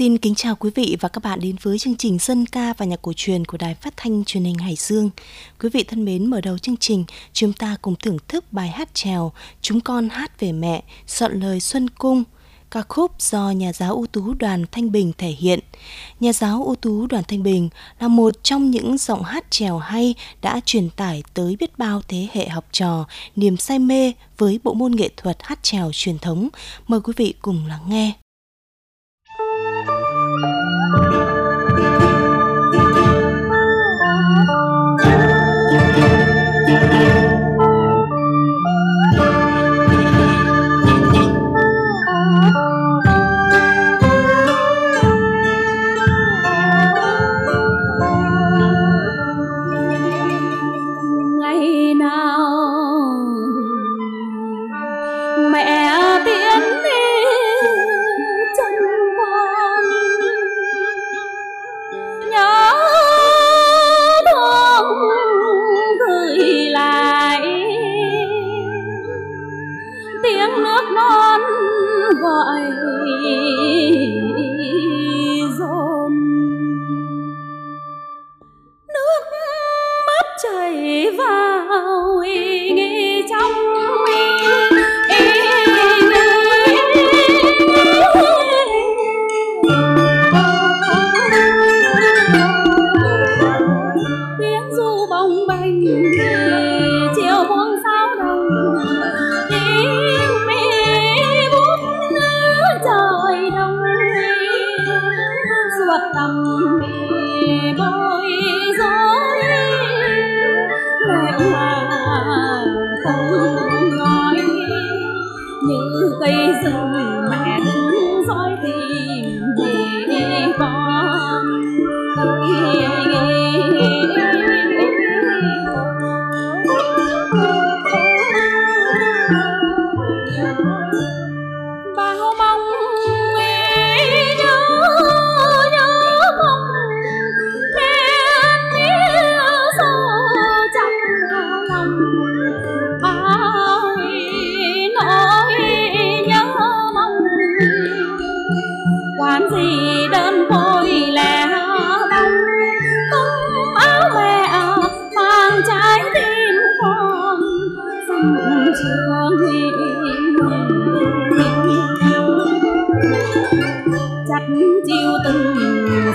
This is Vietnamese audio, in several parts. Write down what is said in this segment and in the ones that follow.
Xin kính chào quý vị và các bạn đến với chương trình dân ca và nhạc cổ truyền của Đài Phát thanh Truyền hình Hải Dương. Quý vị thân mến, mở đầu chương trình, chúng ta cùng thưởng thức bài hát trèo Chúng con hát về mẹ, soạn lời Xuân Cung, ca khúc do nhà giáo ưu tú Đoàn Thanh Bình thể hiện. Nhà giáo ưu tú Đoàn Thanh Bình là một trong những giọng hát trèo hay đã truyền tải tới biết bao thế hệ học trò niềm say mê với bộ môn nghệ thuật hát trèo truyền thống. Mời quý vị cùng lắng nghe.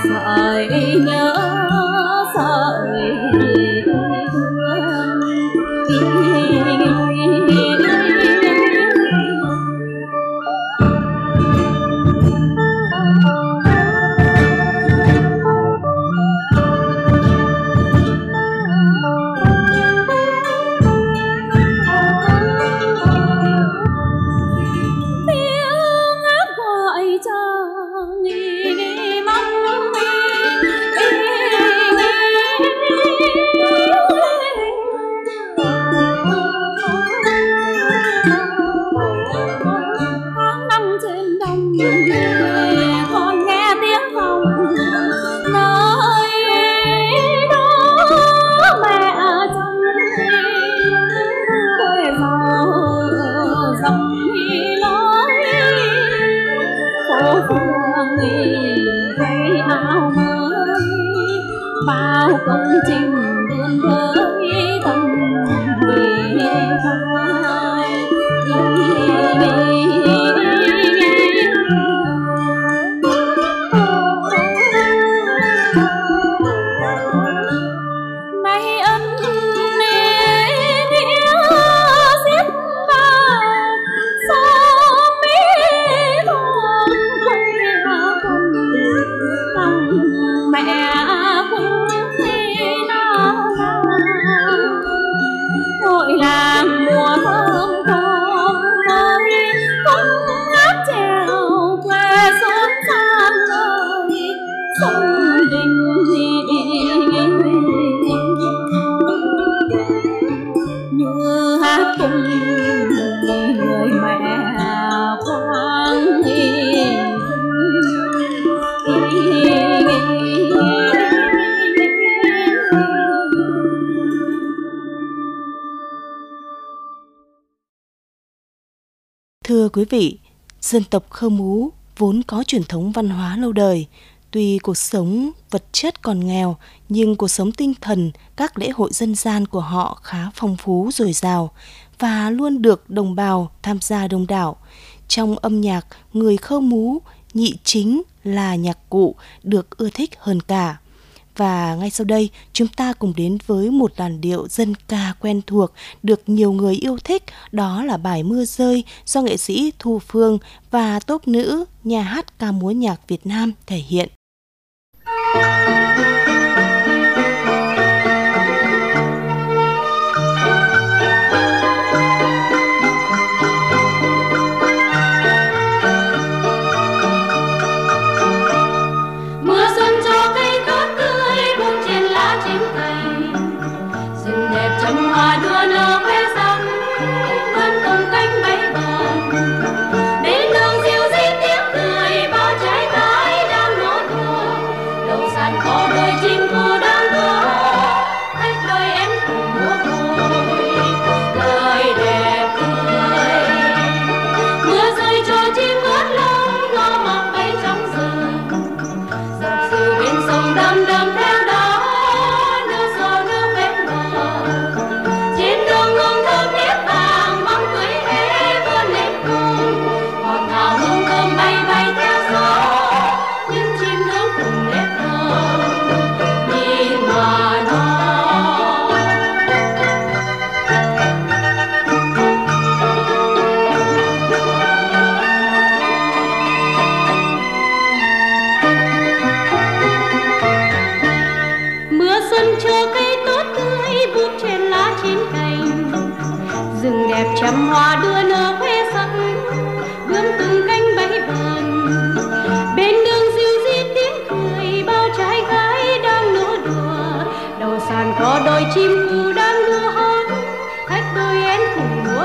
Phải nhớ sợi quý vị, dân tộc Khơ Mú vốn có truyền thống văn hóa lâu đời. Tuy cuộc sống vật chất còn nghèo, nhưng cuộc sống tinh thần, các lễ hội dân gian của họ khá phong phú dồi dào và luôn được đồng bào tham gia đông đảo. Trong âm nhạc, người khơ mú, nhị chính là nhạc cụ được ưa thích hơn cả. Và ngay sau đây, chúng ta cùng đến với một làn điệu dân ca quen thuộc được nhiều người yêu thích, đó là bài Mưa rơi do nghệ sĩ Thu Phương và tốp nữ nhà hát ca múa nhạc Việt Nam thể hiện. Thank you.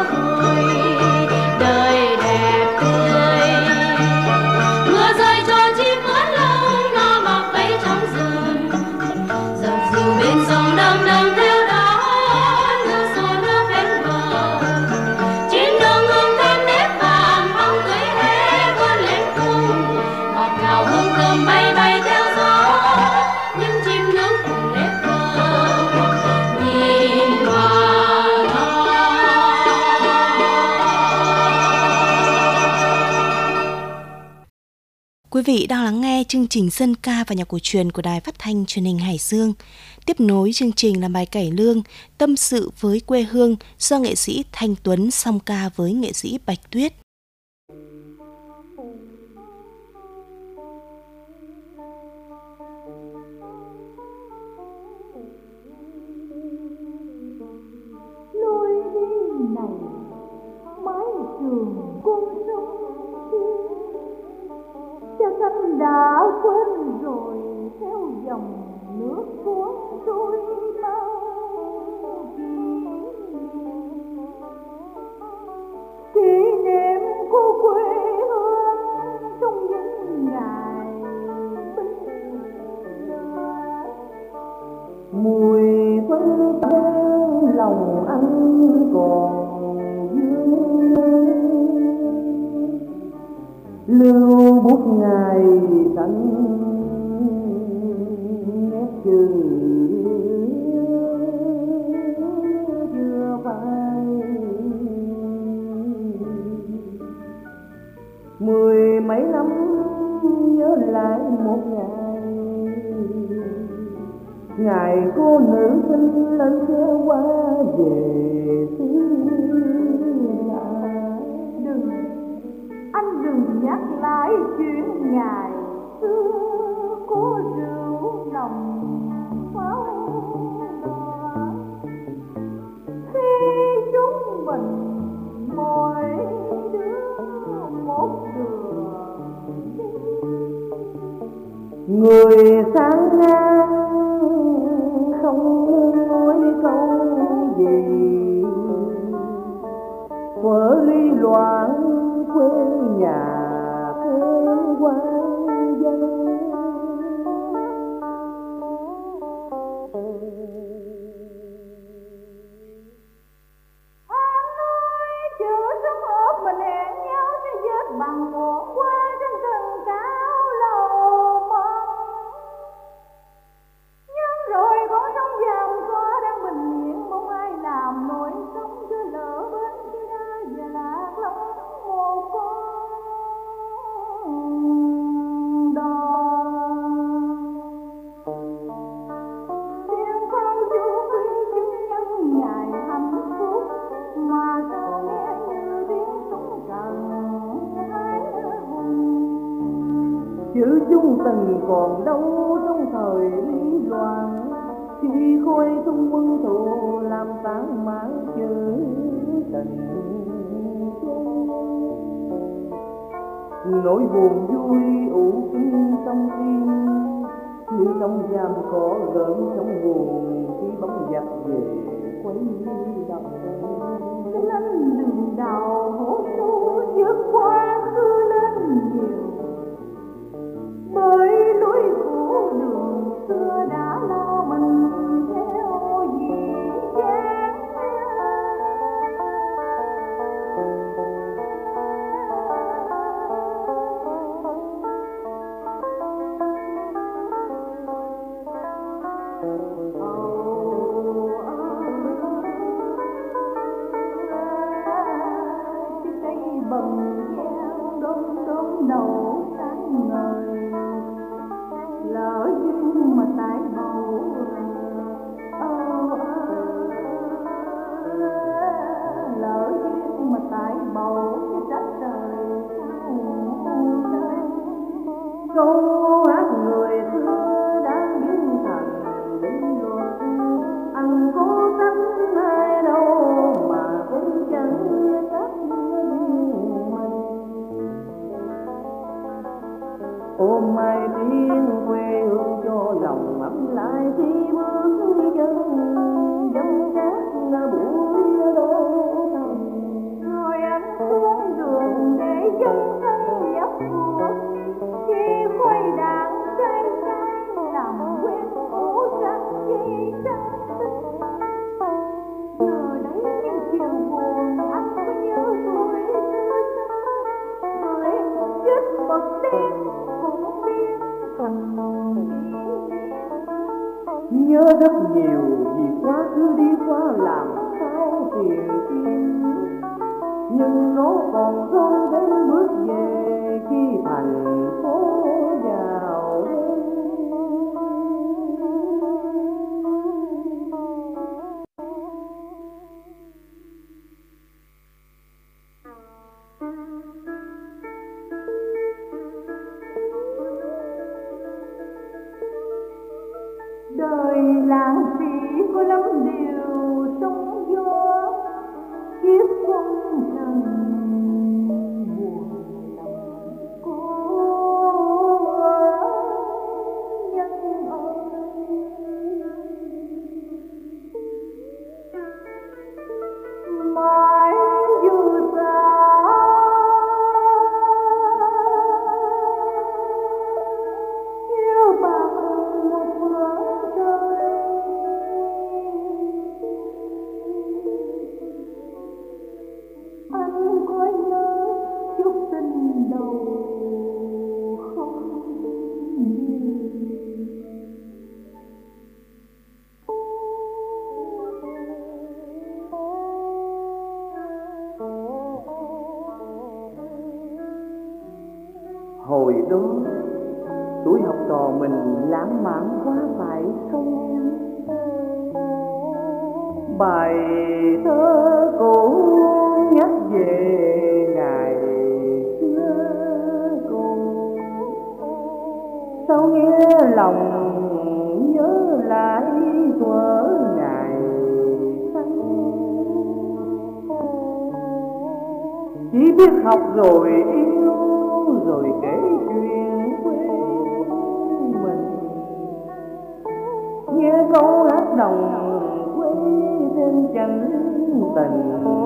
Oh. Quý vị đang lắng nghe chương trình dân ca và nhạc cổ truyền của Đài Phát thanh Truyền hình Hải Dương. Tiếp nối chương trình là bài cải lương, Tâm sự với quê hương do nghệ sĩ Thanh Tuấn song ca với nghệ sĩ Bạch Tuyết. Ngày cô nữ sinh lên xe qua về xứ nhắc lại chuyện ngày xưa có rượu nồng pháo khi chúng mình mỗi đứa một đường người sáng ngang gì vỡ ly loạn quê nhà quê quan còn đâu trong thời lý loạn. Khi khôi tung quân thù làm tán mãn chữ tình nỗi buồn vui ủ kinh trong tim, như trong giam cỏ gỡ trong buồn khi bóng giặc về quấy đồng chứa rất nhiều. hồi đó tuổi học trò mình lãng mạn quá phải không em bài thơ cũ nhắc về ngày xưa sao nghe lòng nhớ lại thuở ngày xanh chỉ biết học rồi yêu câu hát đồng quê trên chánh tình.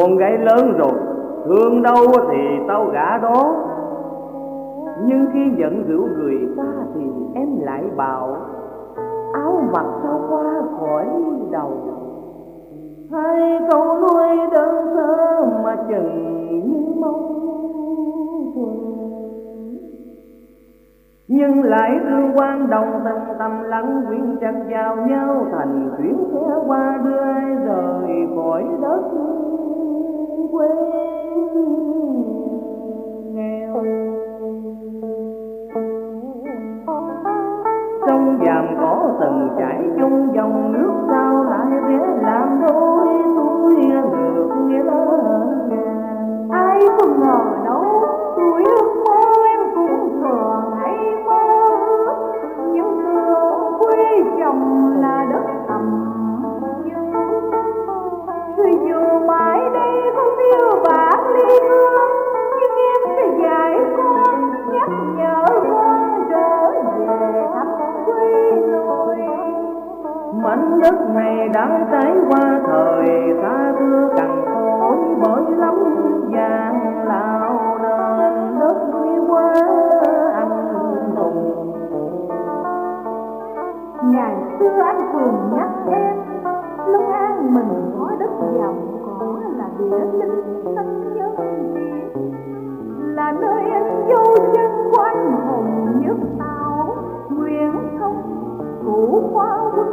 con gái lớn rồi, thương đâu thì tao gả đó. Nhưng khi giận dữ người ta thì em lại bảo, áo mặc sao qua khỏi đầu. Hai câu nuôi đơn sơ mà chừng như mong thuần. Nhưng lại thương quan đồng tâm tâm lắng quyến chặt vào nhau, thành tuyến kẻ qua đưa ai rời khỏi đất vàm có từng chảy chung dòng nước sao lại thế làm đôi, tôi ngược nghĩa ngàn. Ai không ngờ đất này đã trải qua thời xa xưa cằn cỗi bởi lắm vàng lao nên đất quý quá anh hùng. Ngày xưa anh thường nhắc em Long An mình có đất giàu có là địa linh tâm nhân việt là nơi anh dấu chân của anh hùng nhất tao Nguyễn Thông cũ khoa quân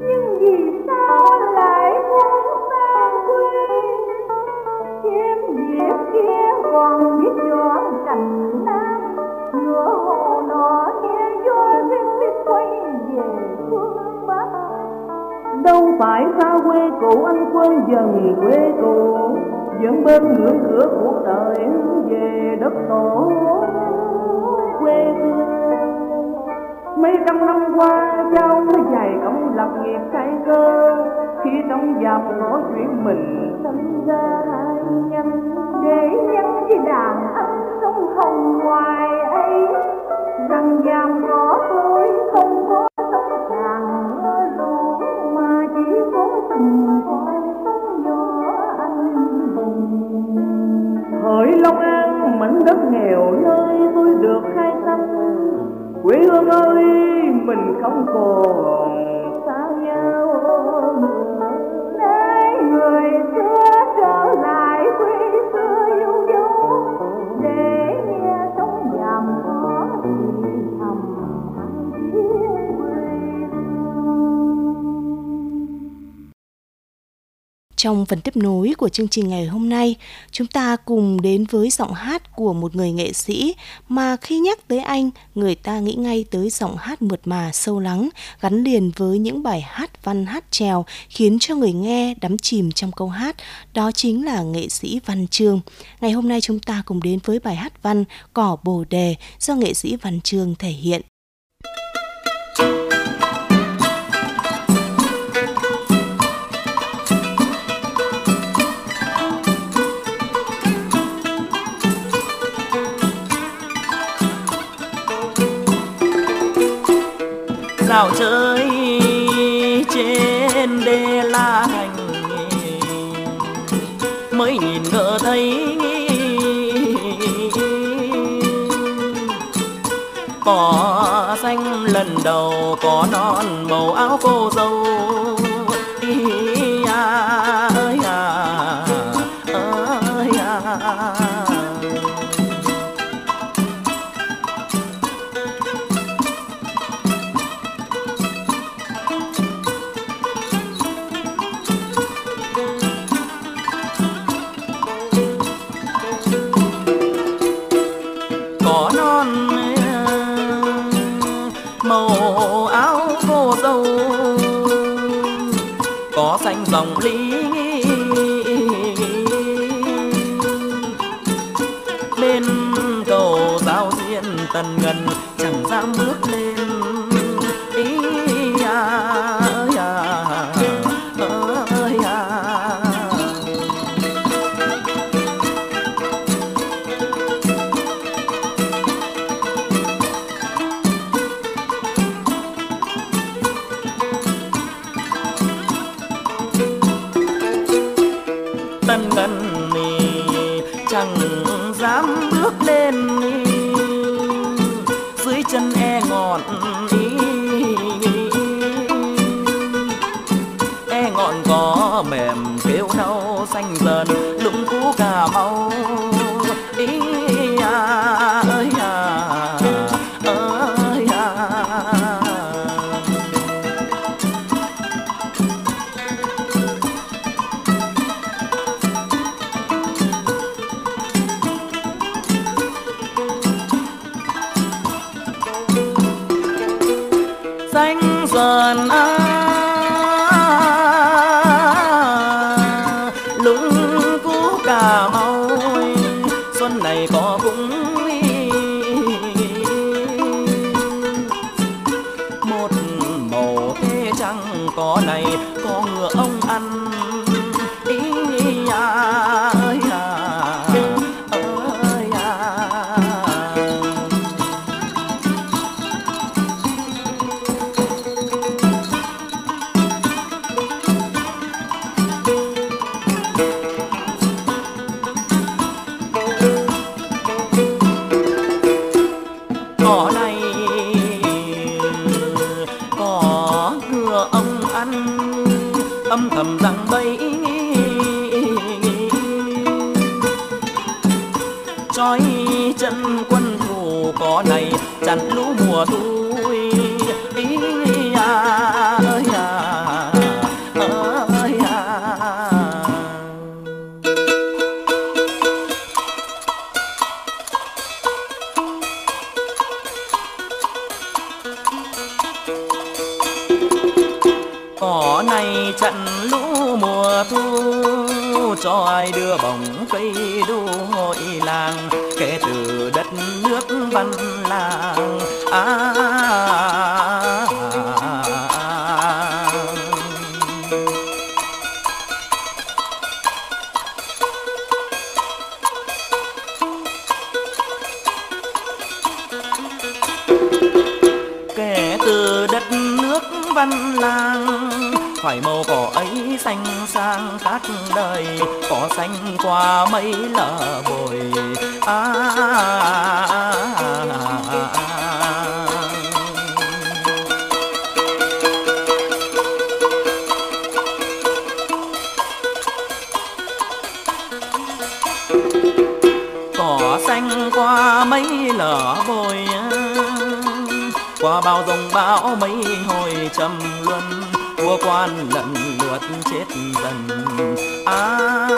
nhưng vì sao lại muốn sang quê? Chém việc kia còn biết chọn cành nam Ngựa hồ nọ nghe vô riêng biết quay về phương Bắc. Đâu phải xa quê cũ anh quên dần quê cũ, vẫn bên ngưỡng cửa cuộc đời về đất tổ. Quê hương mấy trăm năm qua cháu dày công lập nghiệp khai cơ. Khi trong dạp nói chuyện mình sinh ra hai nhân Để nhân với đàn anh sông hồng ngoài ấy. Rằng giam có tôi không có sống càng ru Mà chỉ có từng con sông nhỏ anh Hỡi Long An, mảnh đất nghèo, nơi tôi được khai sinh Quê hương ơi mình không còn xa nhau nữa. Nay người xưa Trong phần tiếp nối của chương trình ngày hôm nay, chúng ta cùng đến với giọng hát của một người nghệ sĩ mà khi nhắc tới anh, người ta nghĩ ngay tới giọng hát mượt mà sâu lắng, gắn liền với những bài hát văn hát trèo khiến cho người nghe đắm chìm trong câu hát, đó chính là nghệ sĩ Văn Trương. Ngày hôm nay chúng ta cùng đến với bài hát văn Cỏ Bồ Đề do nghệ sĩ Văn Trương thể hiện. dạo cỏ xanh lần đầu có non màu áo cô dâu. Ý à, cà mau xuân này có cô đưa nở bồi qua bao dòng bão mấy hồi trầm luân, vua quan lần lượt chết dần. À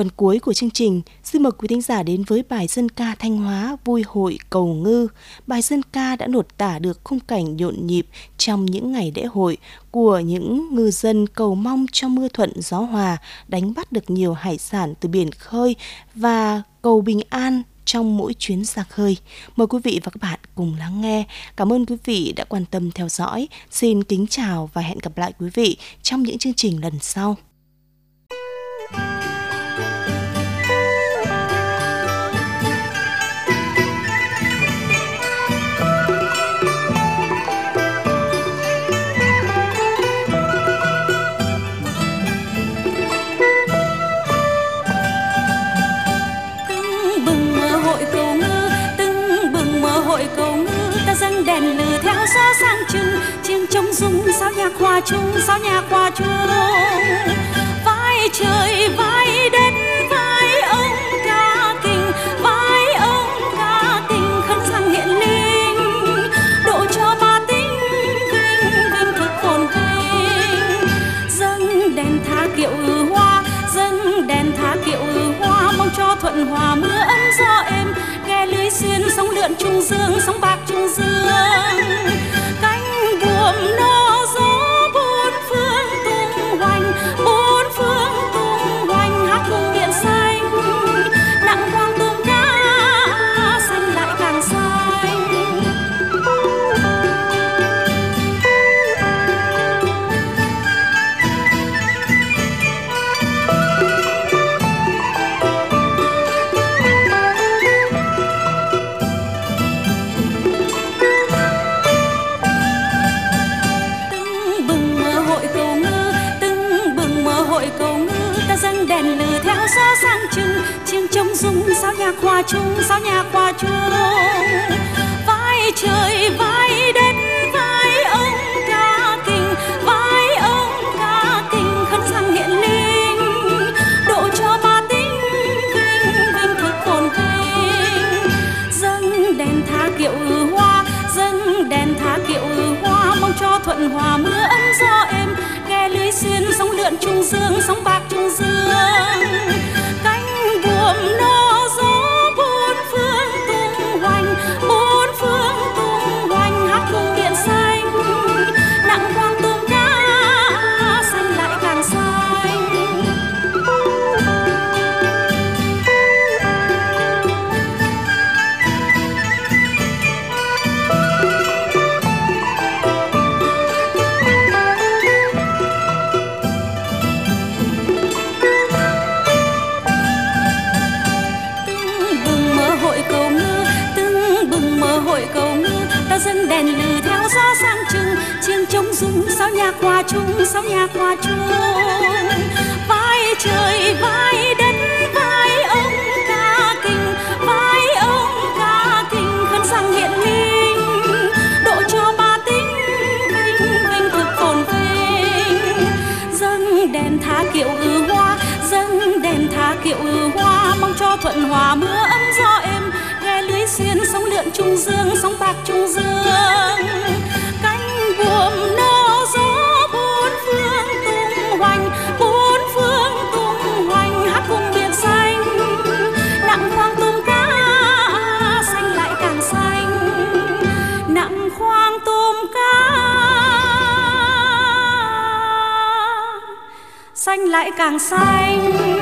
Phần cuối của chương trình, xin mời quý thính giả đến với bài dân ca Thanh Hóa Vui hội cầu ngư. Bài dân ca đã nột tả được khung cảnh nhộn nhịp trong những ngày lễ hội của những ngư dân cầu mong cho mưa thuận gió hòa, đánh bắt được nhiều hải sản từ biển khơi và cầu bình an trong mỗi chuyến ra khơi. Mời quý vị và các bạn cùng lắng nghe. Cảm ơn quý vị đã quan tâm theo dõi. Xin kính chào và hẹn gặp lại quý vị trong những chương trình lần sau. Hòa chung, sao nhạc hòa chung vai trời, vai đất vai ông ca kình, vai ông ca tình khấn sang hiện linh. Độ cho ba tính vinh vinh thực phồn vinh. Dâng đèn tha kiệu hoa, dâng đèn tha kiệu hoa, mong cho thuận hòa mưa ấm gió êm. Ghe lưới xuyên sóng lượn trung dương, sóng bạc trung dương. Cánh buồm nô chung sao nhạc qua chung vai trời vai đất vai ông ca kinh, vai ông ca kinh khấn rằng hiện linh. Độ cho ba tính vinh vinh thực phồn vinh. Dâng đèn tha kiệu hoa dâng đèn tha kiệu hoa mong cho thuận hòa mưa ấm gió êm. Ghe lưới xuyên sóng lượn trung dương sóng bạc nhạc hòa chung sao nhạc hòa chung vai trời, vai đất, vai ông ca kinh vai ông ca kinh khấn rằng hiện linh độ cho ba tính vinh vinh thực phồn vinh. Dâng đèn thả kiệu ư hoa, dâng đèn thả kiệu ư hoa. Mong cho thuận hòa mưa ấm gió êm ghe lưới xuyên sóng lượn trung dương, sóng bạc trung dương. Xanh lại càng xanh.